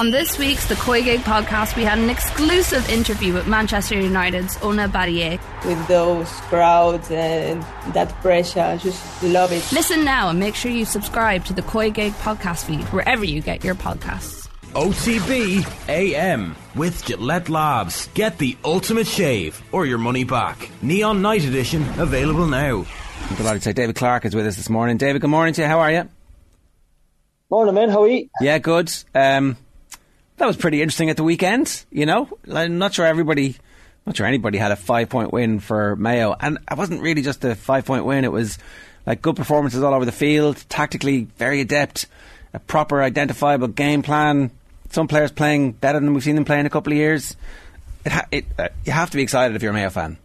On this week's The Koi Gig podcast, we had an exclusive interview with Manchester United's Ona Batlle. With those crowds and that pressure, I just love it. Listen now and make sure you subscribe to the Koi Gig podcast feed wherever you get your podcasts. OTB AM with Gillette Labs. Get the ultimate shave or your money back. Neon Night Edition available now. I'm delighted to say David Clarke is with us this morning. David, good morning to you. How are you? Morning, man. How are you? Yeah, good. Um, that was pretty interesting at the weekend. You know, I'm not sure everybody, not sure anybody had a five point win for Mayo, and it wasn't really just a five point win. It was like good performances all over the field, tactically very adept, a proper identifiable game plan. Some players playing better than we've seen them play in a couple of years. It, ha- it uh, you have to be excited if you're a Mayo fan.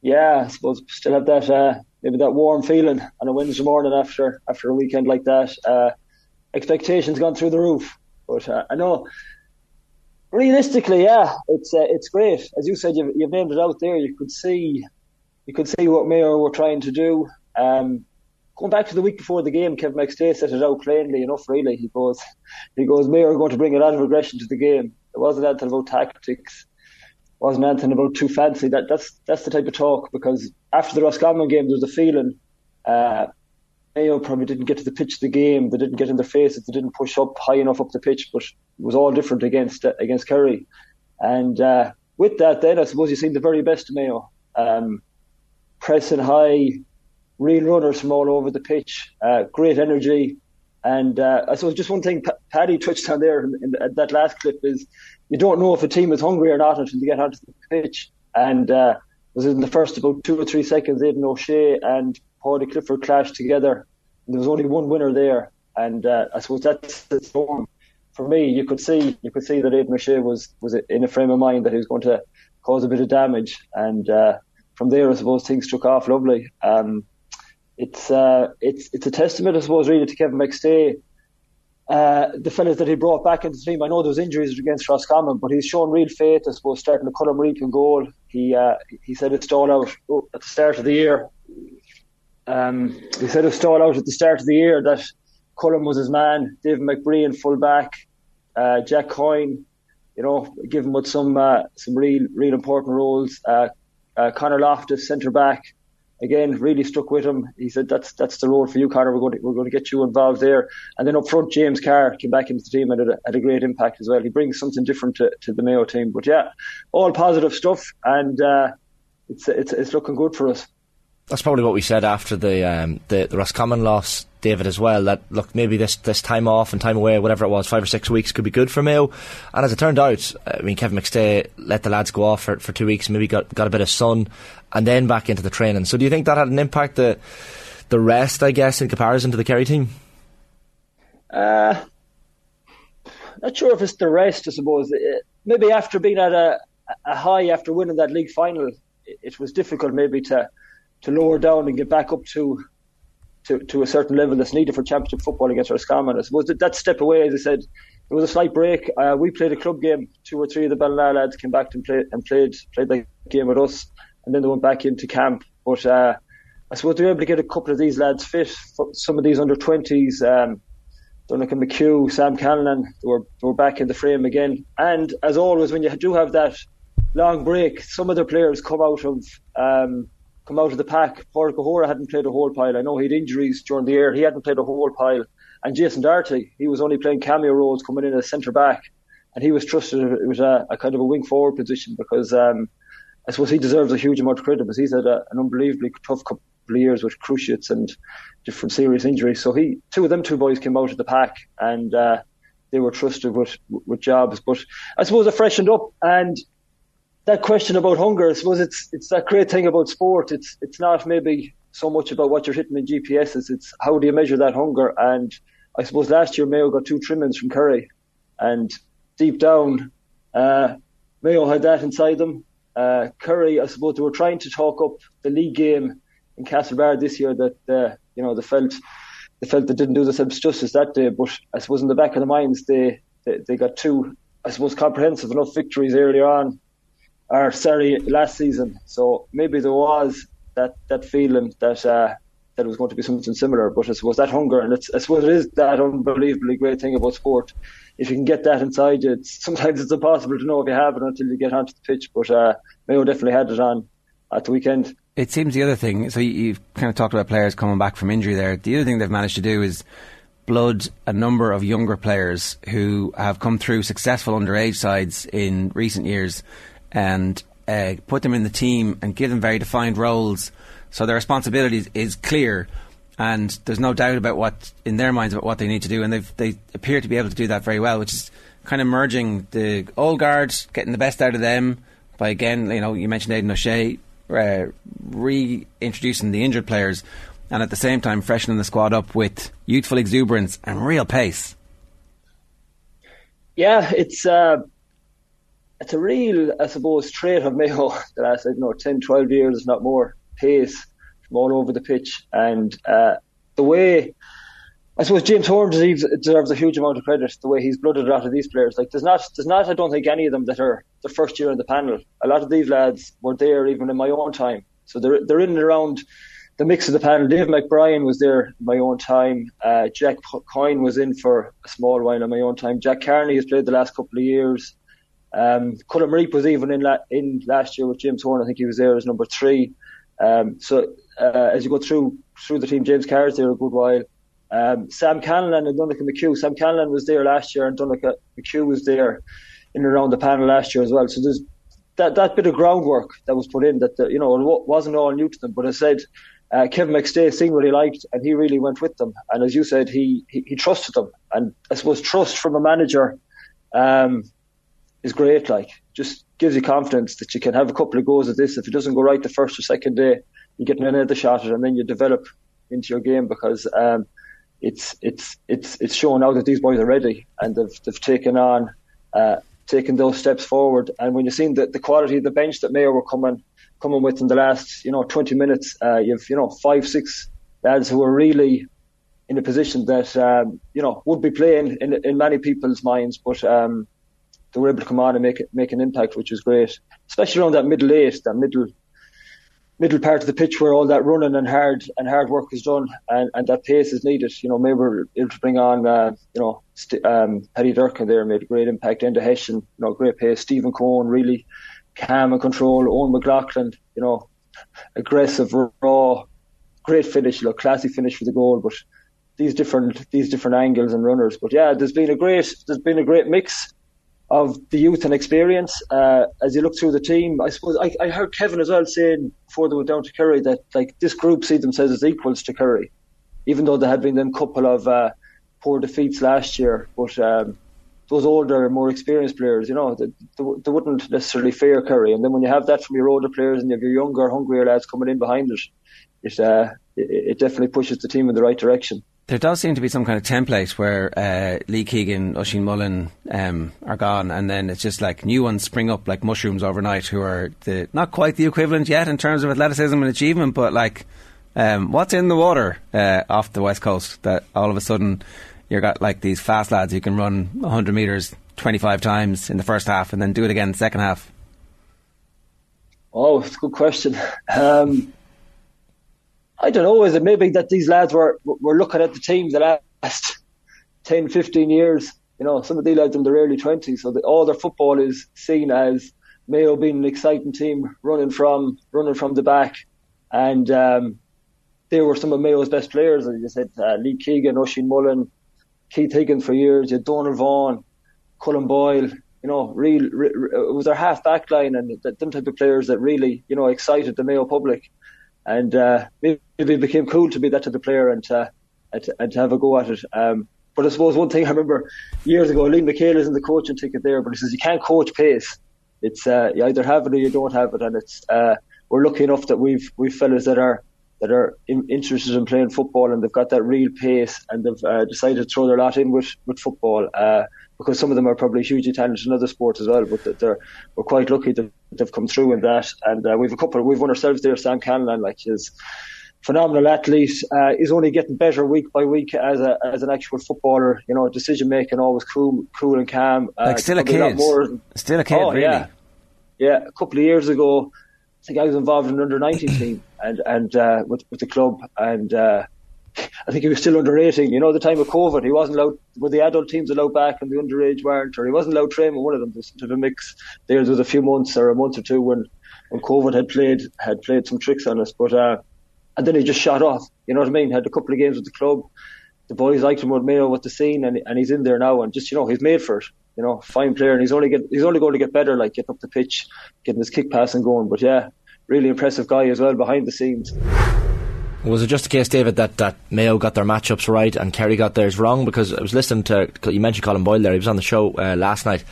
Yeah, I suppose still have that uh, maybe that warm feeling on a Wednesday morning after after a weekend like that. Uh, expectations gone through the roof. But uh, I know, realistically, yeah, it's uh, it's great. As you said, you've, you've, named it out there. You could see, you could see what Mayo were trying to do. Um, going back to the week before the game, Kevin McStay set it out plainly enough. Really, he goes, he goes, Mayo are going to bring a lot of aggression to the game. It wasn't anything about tactics. It wasn't anything about too fancy. That that's that's the type of talk because after the Roscommon game, there was a feeling. Uh, Mayo probably didn't get to the pitch of the game. They didn't get in their faces. They didn't push up high enough up the pitch. But it was all different against uh, against Kerry. And uh, with that, then I suppose you've seen the very best of Mayo. Um, pressing high, real runners from all over the pitch, uh, great energy. And uh, I suppose just one thing P- Paddy touched on there in, in, that last clip is you don't know if a team is hungry or not until they get onto the pitch. And uh, was in the first about two or three seconds, Aidan O'Shea and Paudie Clifford clashed together. There was only one winner there, and uh, I suppose that's the storm. For me, you could see you could see that Aidan O'Shea was was in a frame of mind that he was going to cause a bit of damage, and uh, from there, I suppose things took off lovely. Um, it's uh, it's it's a testament, I suppose, really to Kevin McStay. Uh, the fellas that he brought back into the team, I know those injuries against Roscommon, but he's shown real faith, I suppose, starting to cut him in goal. He uh, he said it's stalled out at the start of the year um, he said it stalled out at the start of the year that Cullen was his man, David McBrien full back, uh, Jack Coyne, you know, given with some uh, some real real important roles. Uh, uh, Conor Loftus centre back, again really stuck with him. He said that's that's the role for you, Conor. We're going to, we're going to get you involved there. And then up front, James Carr came back into the team and had a, had a great impact as well. He brings something different to, to the Mayo team. But yeah, all positive stuff, and uh, it's it's it's looking good for us that's probably what we said after the um, the, the Roscommon loss, David, as well. That look, maybe this this time off and time away, whatever it was, five or six weeks, could be good for Mayo. And as it turned out, I mean, Kevin McStay let the lads go off for, for two weeks, maybe got got a bit of sun, and then back into the training. So, do you think that had an impact the the rest, I guess, in comparison to the Kerry team? Uh, not sure if it's the rest. I suppose maybe after being at a, a high after winning that league final, it, it was difficult maybe to to lower down and get back up to to, to a certain level that's needed for championship football against Roscommon. I suppose that, that step away, as I said, there was a slight break. Uh, we played a club game. Two or three of the Ballina lads came back and played and played played that game with us, and then they went back into camp. But uh, I suppose they were able to get a couple of these lads fit. Some of these under twenties, um, Donnacha McHugh, Sam Callinan, they were they were back in the frame again. And as always, when you do have that long break, some of the players come out of um, come out of the pack. Paul O'Hora hadn't played a whole pile. I know he had injuries during the year. He hadn't played a whole pile. And Jason Doherty, he was only playing cameo roles coming in as centre back. And he was trusted. It was a, a kind of a wing forward position because um, I suppose he deserves a huge amount of credit because he's had a, an unbelievably tough couple of years with cruciates and different serious injuries. So he, two of them two boys came out of the pack and uh, they were trusted with with jobs. But I suppose it freshened up and that question about hunger, I suppose it's it's that great thing about sport. It's it's not maybe so much about what you're hitting in GPSs. It's how do you measure that hunger? And I suppose last year Mayo got two trimmings from Kerry, and deep down, uh, Mayo had that inside them. Uh, Kerry, I suppose they were trying to talk up the league game in Castlebar this year that uh, you know they felt they felt they didn't do themselves justice that day. But I suppose in the back of their minds they, they, they got two I suppose comprehensive enough victories earlier on or sorry, last season. So maybe there was that, that feeling that uh, that it was going to be something similar. But I suppose that hunger, and it's, I suppose it is that unbelievably great thing about sport. If you can get that inside you, it's, sometimes it's impossible to know if you have it until you get onto the pitch. But uh, Mayo definitely had it on at the weekend. It seems the other thing. So you, have kind of talked about players coming back from injury. There, the other thing they've managed to do is blood a number of younger players who have come through successful underage sides in recent years, and uh, put them in the team and give them very defined roles. So their responsibility is clear, and there's no doubt about what in their minds about what they need to do, and they they appear to be able to do that very well, which is kind of merging the old guards getting the best out of them by again, you know, you mentioned Aidan O'Shea, uh, reintroducing the injured players, and at the same time freshening the squad up with youthful exuberance and real pace. Yeah, it's uh, it's a real, I suppose, trait of Mayo the last, I don't know, 10, 12 years, if not more, pace from all over the pitch. And uh, the way, I suppose James Horan deserves, deserves, a huge amount of credit, the way he's blooded a lot of these players. Like, there's not, there's not, I don't think, any of them that are the first year in the panel. A lot of these lads were there even in my own time. So they're, they're in and around the mix of the panel. Dave McBrien was there in my own time. Uh, Jack Coyne was in for a small while in my own time. Jack Carney has played the last couple of years. Um, Colm Reape was even in, la- in last year with James Horan. I think he was there as number three. Um, so uh, as you go through through the team, James Carr's there a good while. Um, Sam Callinan and Donncha McHugh. Sam Callinan was there last year, and Donncha McHugh was there in and around the panel last year as well. So there's that that bit of groundwork that was put in that the, you know wasn't all new to them. But I said uh, Kevin McStay seen what he liked, and he really went with them. And as you said, he he, he trusted them. And I suppose trust from a manager. Um, is great. Like, just gives you confidence that you can have a couple of goes at this. If it doesn't go right the first or second day, you get another shot at it, and then you develop into your game because um, it's it's it's it's showing now that these boys are ready and they've they've taken on uh, taken those steps forward. And when you've seen the, the quality of the bench that Mayo were coming coming with in the last you know 20 minutes, uh, you've you know five six lads who are really in a position that um, you know would be playing in in many people's minds, but um, they were able to come on and make make an impact, which was great, especially around that middle eight, that middle middle part of the pitch where all that running and hard and hard work is done and, and that pace is needed. You know, maybe we're able to bring on, uh, you know, St- um, Paddy Durcan there made a great impact. Enda Hession, you know, great pace. Stephen Coen really calm and control. Eoghan McLaughlin, you know, aggressive, raw, great finish, know, classy finish for the goal. But these different these different angles and runners. But yeah, there's been a great there's been a great mix of the youth and experience. Uh, as you look through the team, I suppose I, I, heard Kevin as well saying before they went down to Kerry that like this group see themselves as equals to Kerry, even though there had been them couple of uh, poor defeats last year. But um, those older, more experienced players, you know, they, they, they, wouldn't necessarily fear Kerry. And then when you have that from your older players and you have your younger, hungrier lads coming in behind it, it, uh, it, it definitely pushes the team in the right direction there does seem to be some kind of template where uh, Lee Keegan, Oisin Mullin um, are gone, and then it's just like new ones spring up like mushrooms overnight, who are the not quite the equivalent yet in terms of athleticism and achievement, but like um, what's in the water uh, off the west coast that all of a sudden you've got like these fast lads who can run 100 metres 25 times in the first half and then do it again in the second half? Oh, it's a good question. Um, I don't know. Is it maybe that these lads were were looking at the team the last 10, 15 years? You know, some of these lads in their early twenties, so that all their football is seen as Mayo being an exciting team, running from running from the back, and um, they were some of Mayo's best players. As you said, uh, Lee Keegan, Oisin Mullin, Keith Higgins for years. You had Donal Vaughan, Colm Boyle. You know, real, real it was their half back line and them type of players that really you know excited the Mayo public and uh, maybe it became cool to be that type of player and to, and to, and to have a go at it. Um, but I suppose one thing I remember years ago, Liam McHale is in the coaching ticket there, but he says you can't coach pace. It's uh, you either have it or you don't have it, and it's uh, we're lucky enough that we've we've fellas that are that are in, interested in playing football and they've got that real pace and they've uh, decided to throw their lot in with with football. Because some of them are probably hugely talented in other sports as well, but they're we're quite lucky that they've come through in that. And uh, we've a couple, we've won ourselves there. Sam Callinan, like is phenomenal athlete, uh, is only getting better week by week as a as an actual footballer. You know, decision making always cool, cool and calm. Uh, like still a kid, more, still a kid, oh, really. Yeah, yeah. A couple of years ago, I think I was involved in an under 19 team, and and uh, with with the club, and uh, I think he was still under 18. You know, the time of COVID, he wasn't allowed. Were the adult teams allowed back, and the underage weren't, or he wasn't allowed to train with one of them to the mix. There was a few months or a month or two when when COVID had played had played some tricks on us, but uh, and then he just shot off. You know what I mean? Had a couple of games with the club. The boys liked him with Mayo with the scene, and and he's in there now, and just you know he's made for it. You know, fine player, and he's only get he's only going to get better, like getting up the pitch, getting his kick passing going. But yeah, really impressive guy as well behind the scenes. Was it just a case, David, that, that Mayo got their matchups right and Kerry got theirs wrong? Because I was listening to you mentioned Colm Boyle there. He was on the show uh, last night,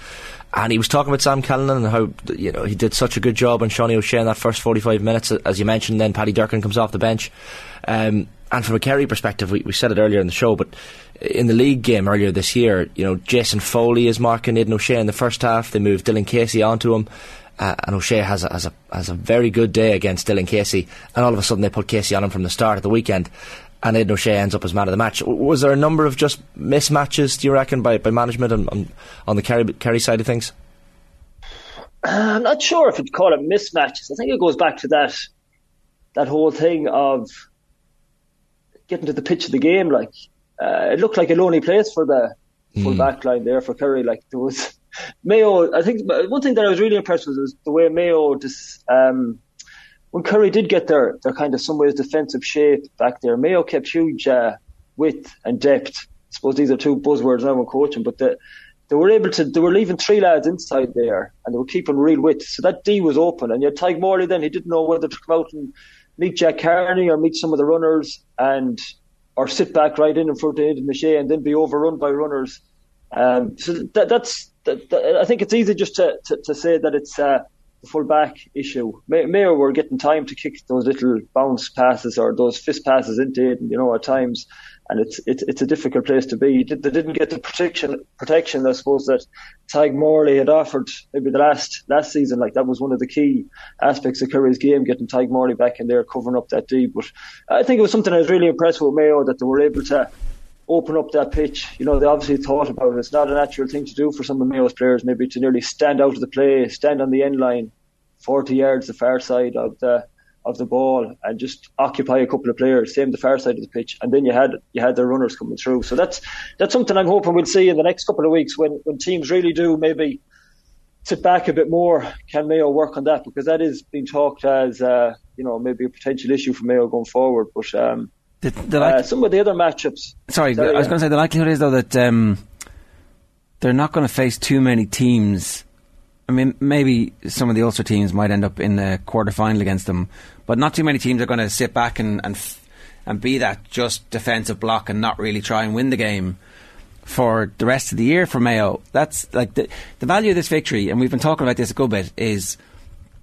and he was talking about Sam Callinan and how you know he did such a good job on Seanie O'Shea in that first forty five minutes, as you mentioned. Then Paddy Durcan comes off the bench, um, and from a Kerry perspective, we, we said it earlier in the show, but in the league game earlier this year, you know Jason Foley is marking Aidan O'Shea in the first half. They moved Dylan Casey onto him. Uh, and O'Shea has a, has a has a very good day against Dylan Casey, and all of a sudden they put Casey on him from the start of the weekend, and Aidan O'Shea ends up as man of the match. Was there a number of just mismatches, do you reckon, by, by management on, on, on the Kerry, Kerry side of things? Uh, I'm not sure if you'd call it mismatches. I think it goes back to that that whole thing of getting to the pitch of the game. Like uh, it looked like a lonely place for the full mm. back line there for Kerry. Like there was Mayo, I think one thing that I was really impressed with was the way Mayo just, um, when Kerry did get their, their kind of some ways defensive shape back there, Mayo kept huge uh, width and depth. I suppose these are two buzzwords now in coaching, but the, they were able to, they were leaving three lads inside there and they were keeping real width. So that D was open. And you had Tadhg Morley then, he didn't know whether to come out and meet Jack Carney or meet some of the runners and, or sit back right in in front of Aidan O'Shea and then be overrun by runners. Um, so that, that's I think it's easy just to, to, to say that it's uh, the full back issue. Mayo were getting time to kick those little bounce passes or those fist passes into it, you know, at times, and it's it's it's a difficult place to be. They didn't get the protection protection, I suppose, that Tadhg Morley had offered maybe the last last season. Like that was one of the key aspects of Kerry's game, getting Tadhg Morley back in there, covering up that deep. But I think it was something I was really impressed with Mayo that they were able to open up that pitch. You know, they obviously thought about it. It's not a natural thing to do for some of Mayo's players, maybe to nearly stand out of the play, stand on the end line, 40 yards the far side of the of the ball, and just occupy a couple of players, same the far side of the pitch, and then you had you had the runners coming through. So that's that's something I'm hoping we'll see in the next couple of weeks when when teams really do maybe sit back a bit more. Can Mayo work on that because that is being talked as uh, you know maybe a potential issue for Mayo going forward, but. Um, the, the like- uh, some of the other matchups. Sorry, Sorry I was yeah. going to say the likelihood is though that um, they're not going to face too many teams. I mean, maybe some of the Ulster teams might end up in the quarter final against them, but not too many teams are going to sit back and and and be that just defensive block and not really try and win the game for the rest of the year for Mayo. That's like the the value of this victory, and we've been talking about this a good bit. Is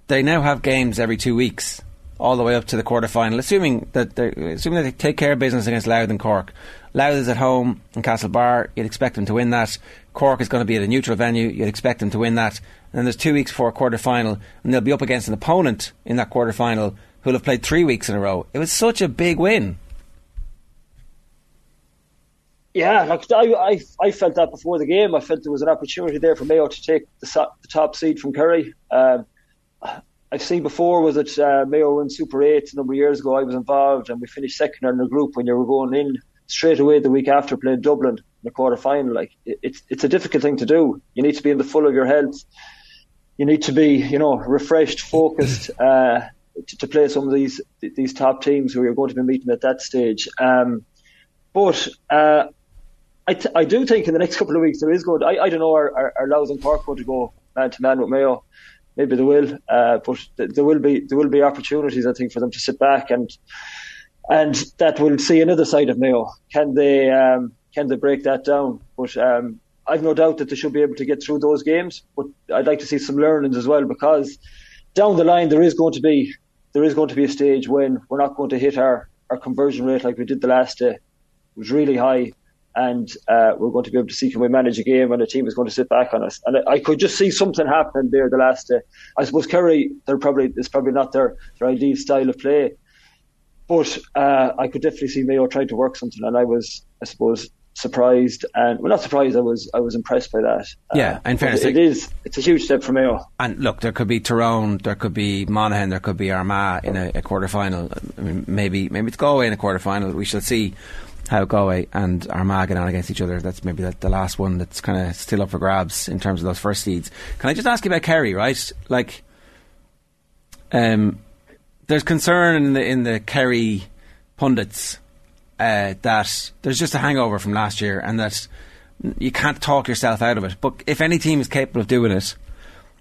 they now have games every two weeks all the way up to the quarter final, assuming that assuming that they take care of business against Louth and Cork. Louth is at home in Castlebar. You'd expect them to win that. Cork is going to be at a neutral venue. You'd expect them to win that. And then there's two weeks for a quarter final, and they'll be up against an opponent in that quarter final who'll have played three weeks in a row. It was such a big win. Yeah, like I, I, I felt that before the game. I felt there was an opportunity there for Mayo to take the, the top seed from Kerry. Um, I've seen before was it uh, Mayo in Super 8 a number of years ago. I was involved and we finished second in the group when you were going in straight away the week after playing Dublin in the quarter final. Like it, it's it's a difficult thing to do. You need to be in the full of your health. You need to be you know refreshed, focused uh, to, to, play some of these these top teams who you're going to be meeting at that stage. Um, but uh, I, t- I do think in the next couple of weeks there is good. I I don't know are are, are Louth and Cork going to go man to man with Mayo maybe they will. Uh, but there will be there will be opportunities, I think, for them to sit back and and that will see another side of Mayo. Can they um, can they break that down? But um, I've no doubt that they should be able to get through those games. But I'd like to see some learnings as well because down the line there is going to be there is going to be a stage when we're not going to hit our, our conversion rate like we did the last day. It was really high and uh, we're going to be able to see can we manage a game and the team is going to sit back on us. And I, I could just see something happening there the last day. I suppose Kerry, they're probably it's probably not their, their ideal style of play, but uh, I could definitely see Mayo trying to work something. And I was, I suppose, surprised and well, not surprised. I was I was impressed by that. Yeah, uh, in fairness, it is it's a huge step for Mayo. And look, there could be Tyrone, there could be Monaghan, there could be Armagh in a, a quarter final. I mean, maybe maybe it's Galway in a quarter final. We shall see how Galway and Armagh get on against each other. That's maybe the, the last one that's kind of still up for grabs in terms of those first seeds. Can I just ask you about Kerry? Right, like, um, there's concern in the in the Kerry pundits uh, that there's just a hangover from last year and that you can't talk yourself out of it. But if any team is capable of doing it,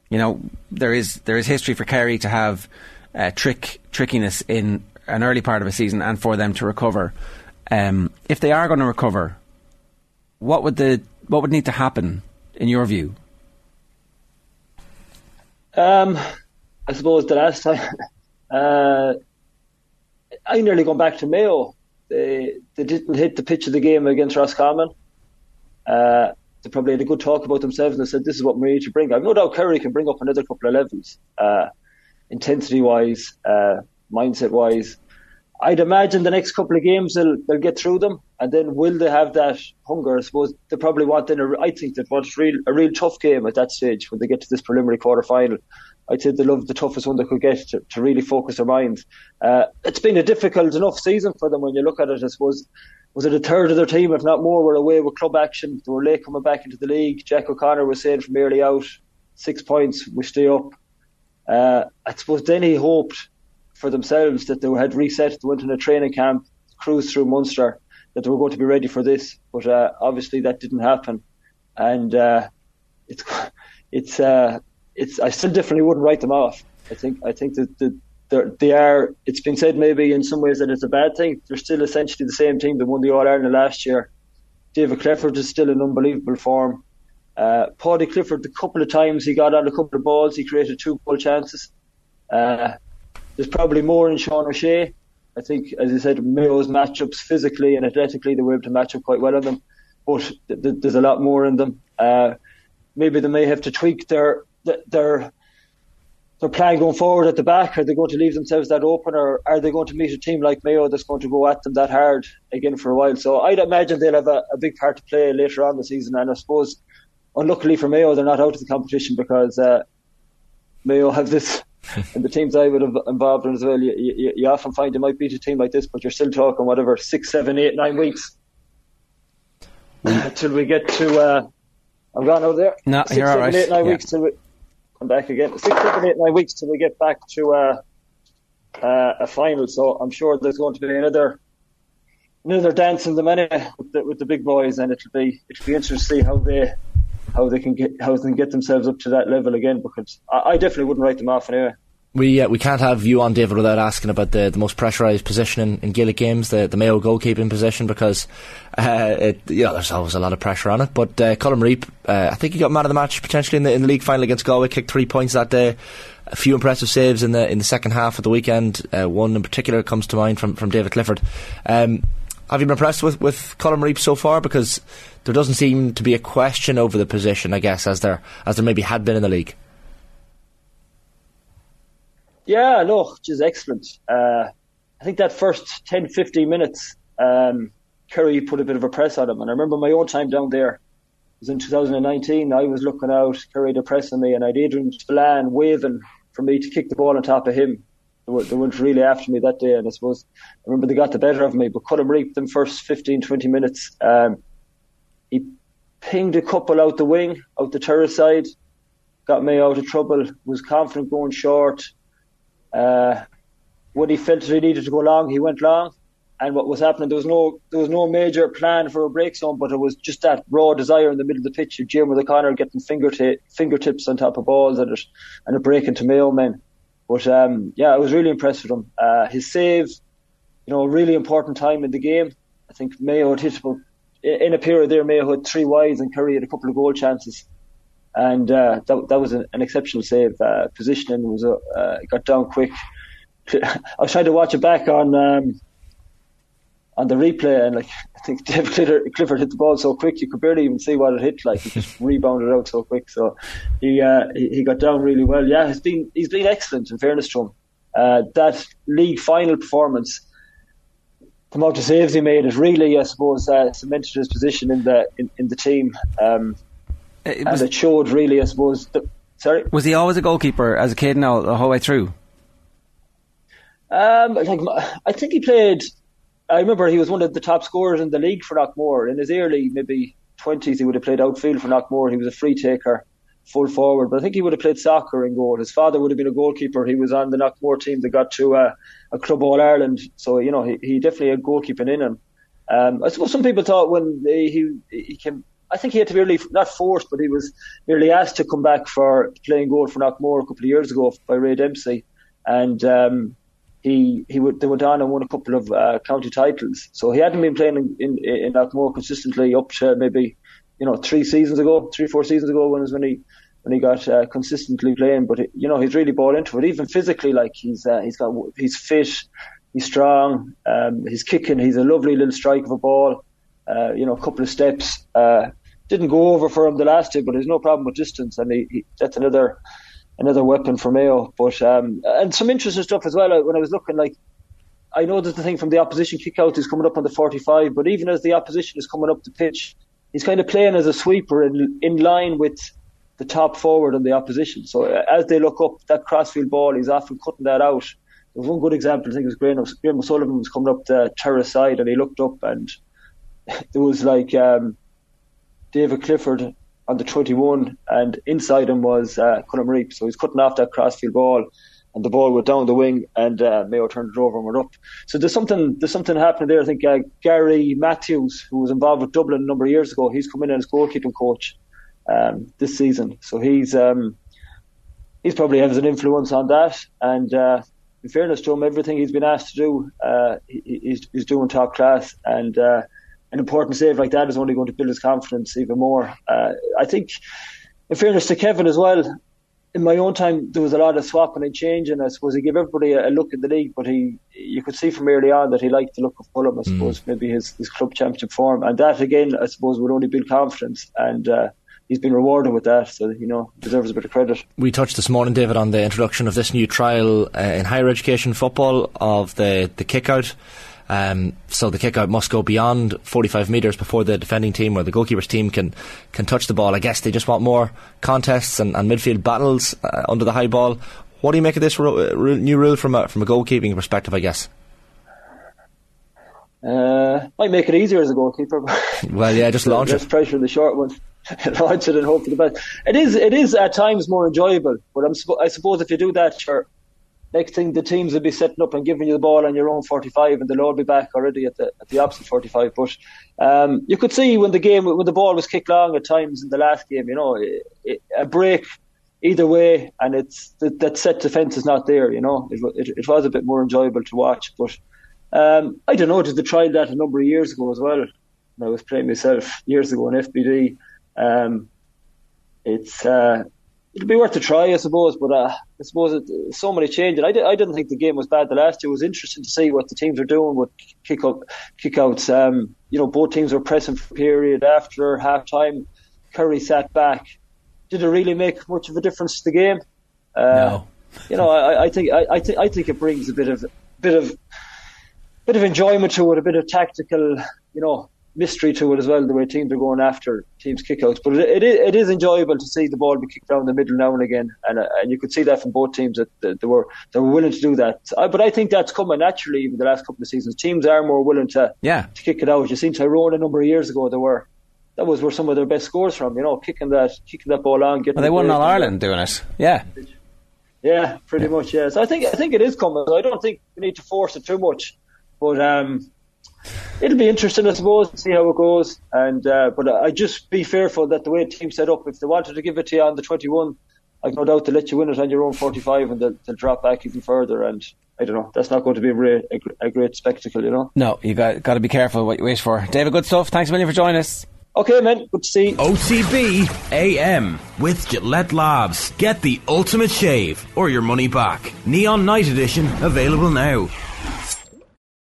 you know there is there is history for Kerry to have uh, trick trickiness in an early part of a season and for them to recover. Um, if they are going to recover, what would the what would need to happen in your view? Um, I suppose the last time uh, I nearly gone back to Mayo. They they didn't hit the pitch of the game against Roscommon. Uh, they probably had a good talk about themselves and they said, "This is what we need to bring." I've no doubt Kerry can bring up another couple of levels, uh, intensity wise, uh, mindset wise. I'd imagine the next couple of games they'll they'll get through them, and then will they have that hunger? I suppose they probably want. Then I think that what's real a real tough game at that stage when they get to this preliminary quarter final. I'd say they love the toughest one they could get to, to really focus their minds. Uh, it's been a difficult enough season for them when you look at it. I suppose was it a third of their team, if not more, were away with club action. They were late coming back into the league. Jack O'Connor was saying from early out, six points, we stay up. Uh, I suppose then he hoped for themselves that they had reset, they went in a training camp, cruised through Munster, that they were going to be ready for this. But uh, obviously that didn't happen, and uh, it's it's uh, it's. I still definitely wouldn't write them off. I think I think that the, they are. It's been said maybe in some ways that it's a bad thing. They're still essentially the same team that won the All Ireland last year. David Clifford is still in unbelievable form. Uh, Paudie Clifford, the couple of times he got on a couple of balls, he created two goal chances. Uh, there's probably more in Sean O'Shea. I think, as I said, Mayo's matchups physically and athletically, they were able to match up quite well on them. But th- th- there's a lot more in them. Uh, maybe they may have to tweak their their their plan going forward at the back. Are they going to leave themselves that open, or are they going to meet a team like Mayo that's going to go at them that hard again for a while? So I'd imagine they'll have a, a big part to play later on the season. And I suppose, unluckily for Mayo, they're not out of the competition because uh, Mayo have this and the teams I would have involved in as well, you, you, you, often find you might beat a team like this, but you're still talking whatever six, seven, eight, nine weeks until we get to. Uh, I'm gone over there. No, six, you're seven, all right. eight, nine Yeah. weeks till we come back again. Six, seven, eight, nine weeks till we get back to uh, uh, a final. So I'm sure there's going to be another another dance in the minute with the, with the big boys, and it'll be it'll be interesting to see how they how they can get how they can get themselves up to that level again. Because I, I definitely wouldn't write them off anyway. We uh, we can't have you on David without asking about the, the most pressurised position in, in Gaelic games, the the Mayo goalkeeping position, because uh, it, you know there's always a lot of pressure on it. But uh, Colm Reape, uh, I think he got man of the match potentially in the in the league final against Galway, kicked three points that day. A few impressive saves in the in the second half of the weekend. Uh, one in particular comes to mind from from David Clifford. Um, have you been impressed with, with Colm Reape so far? Because there doesn't seem to be a question over the position, I guess, as there as there maybe had been in the league. Yeah, which is excellent. Uh, I think that first 10, 15 minutes, um, Kerry put a bit of a press on him. And I remember my own time down there. It was in 2019. I was looking out, Kerry had pressing me, and I had Adrian Spillane waving for me to kick the ball on top of him. They, were, they weren't really after me that day, and I suppose I remember they got the better of me. But Colm Reape, them first 15, 20 minutes, um, he pinged a couple out the wing, out the terrace side, got me out of trouble, was confident going short. Uh, when he felt he needed to go long, he went long. And what was happening, there was no there was no major plan for a break zone, but it was just that raw desire in the middle of the pitch of Diarmuid O'Connor getting fingertip, fingertips on top of balls and, it, and a break into Mayo men. But um, yeah, I was really impressed with him. Uh, his save, you know, a really important time in the game. I think Mayo had hit about, in a period there, Mayo had three wides and Kerry had a couple of goal chances and uh, that that was an, an exceptional save. Uh, positioning was uh, uh, got down quick. I was trying to watch it back on um, on the replay, and like I think David Clifford, Clifford hit the ball so quick you could barely even see what it hit. Like he just rebounded out so quick. So he, uh, he he got down really well. Yeah, he's been he's been excellent. In fairness to him, uh, that league final performance. The amount of saves he made, has really, I suppose, uh, cemented his position in the in, in the team. Um, It was, and it showed really, I suppose. The, sorry, was he always a goalkeeper as a kid now, the whole way through? um, like I think he played. I remember he was one of the top scorers in the league for Knockmore in his early maybe twenties. He would have played outfield for Knockmore. He was a free taker, full forward. But I think he would have played soccer in goal. His father would have been a goalkeeper. He was on the Knockmore team that got to uh, a club All Ireland. So you know he, he definitely had goalkeeping in him. Um, I suppose some people thought when he he came. I think he had to be really not forced, but he was merely asked to come back for playing goal for Knockmore a couple of years ago by Ray Dempsey, and um, he he would, they went on and won a couple of uh, county titles. So he hadn't been playing in, in, in Knockmore consistently up to maybe you know three seasons ago, three four seasons ago when when he when he got uh, consistently playing. But you know he's really bought into it, even physically. Like he's uh, he's got he's fit, he's strong, um, he's kicking, he's a lovely little strike of a ball. Uh, you know, a couple of steps. Uh, didn't go over for him the last two, but there's no problem with distance, and he, he, that's another another weapon for Mayo. But um, and some interesting stuff as well. When I was looking, like I know that the thing from the opposition kick out is coming up on the 45, but even as the opposition is coming up the pitch, he's kind of playing as a sweeper in in line with the top forward on the opposition. So uh, as they look up that crossfield ball, he's often cutting that out. There's one good example. I think it was Graham, Graham O'Sullivan was coming up the terrace side, and he looked up, and there was like um, David Clifford on the 21, and inside him was uh, Colm Reape. So he's cutting off that crossfield ball, and the ball went down the wing, and uh, Mayo turned it over and went up. So there's something there's something happening there. I think uh, Gary Matthews, who was involved with Dublin a number of years ago, he's come in as goalkeeping coach um, this season. So he's um, he's probably has an influence on that. And uh, in fairness to him, everything he's been asked to do, uh, he, he's, he's doing top class. And uh, an important save like that is only going to build his confidence even more. Uh, I think, in fairness to Kevin as well, in my own time there was a lot of swapping and changing. I suppose he gave everybody a, a look at the league, but he you could see from early on that he liked the look of Fulham. I suppose maybe his, his club championship form, and that again, I suppose, would only build confidence and. Uh, He's been rewarded with that, so you know deserves a bit of credit. We touched this morning, David, on the introduction of this new trial uh, in higher education football of the the kick out. Um, so the kick out must go beyond 45 metres before the defending team or the goalkeeper's team can can touch the ball. I guess they just want more contests and, and midfield battles uh, under the high ball. What do you make of this new rule from a, from a goalkeeping perspective? I guess. Uh, might make it easier as a goalkeeper. Well, yeah, just launch it. pressure the short one. launch it and hope for the best. It is. It is at times more enjoyable, but I'm, I suppose if you do that, sure. Next thing, the teams will be setting up and giving you the ball on your own 45, and they'll all be back already at the at the opposite 45. But um, you could see when the game, when the ball was kicked long at times in the last game, you know, it, it, a break either way, and it's that, that set defence is not there. You know, it, it, was a bit more enjoyable to watch, but um, I don't know. Did they try that a number of years ago as well? I was playing myself years ago in FBD. Um, it's uh, it'll be worth a try, I suppose. But uh, I suppose it, so many changes. I, di- I didn't think the game was bad the last year. It was interesting to see what the teams are doing with kick up, kick outs. Um, you know, both teams were pressing for period after half time. Kerry sat back. Did it really make much of a difference to the game? Uh, No. You know, I, I think I, I think I think it brings a bit of bit of bit of enjoyment to it, a bit of tactical, you know, mystery to it as well. The way teams are going after teams' kickouts, but it, it, is, it is enjoyable to see the ball be kicked down the middle now and again, and uh, and you could see that from both teams that, that they were they were willing to do that. I, but I think that's coming naturally in the last couple of seasons. Teams are more willing to Yeah. to kick it out. You seen Tyrone a number of years ago. They were that was where some of their best scores from. You know, kicking that kicking that ball on, getting Well, they the won All Ireland doing it. Yeah. yeah, pretty much. Yeah. So I think I think it is coming. I don't think we need to force it too much, but um, it'll be interesting, I suppose, to see how it goes. And uh, but I just be fearful that the way the team set up, if they wanted to give it to you on the 21, I've no doubt they'll let you win it on your own 45, and they'll, they'll drop back even further. And I don't know. That's not going to be a, re- a, a great spectacle, you know. No, you got got to be careful what you wish for. David, good stuff. Thanks a million for joining us. Okay, man. Good to see. you. OTB AM with Gillette Labs. Get the ultimate shave or your money back. Neon Night Edition available now.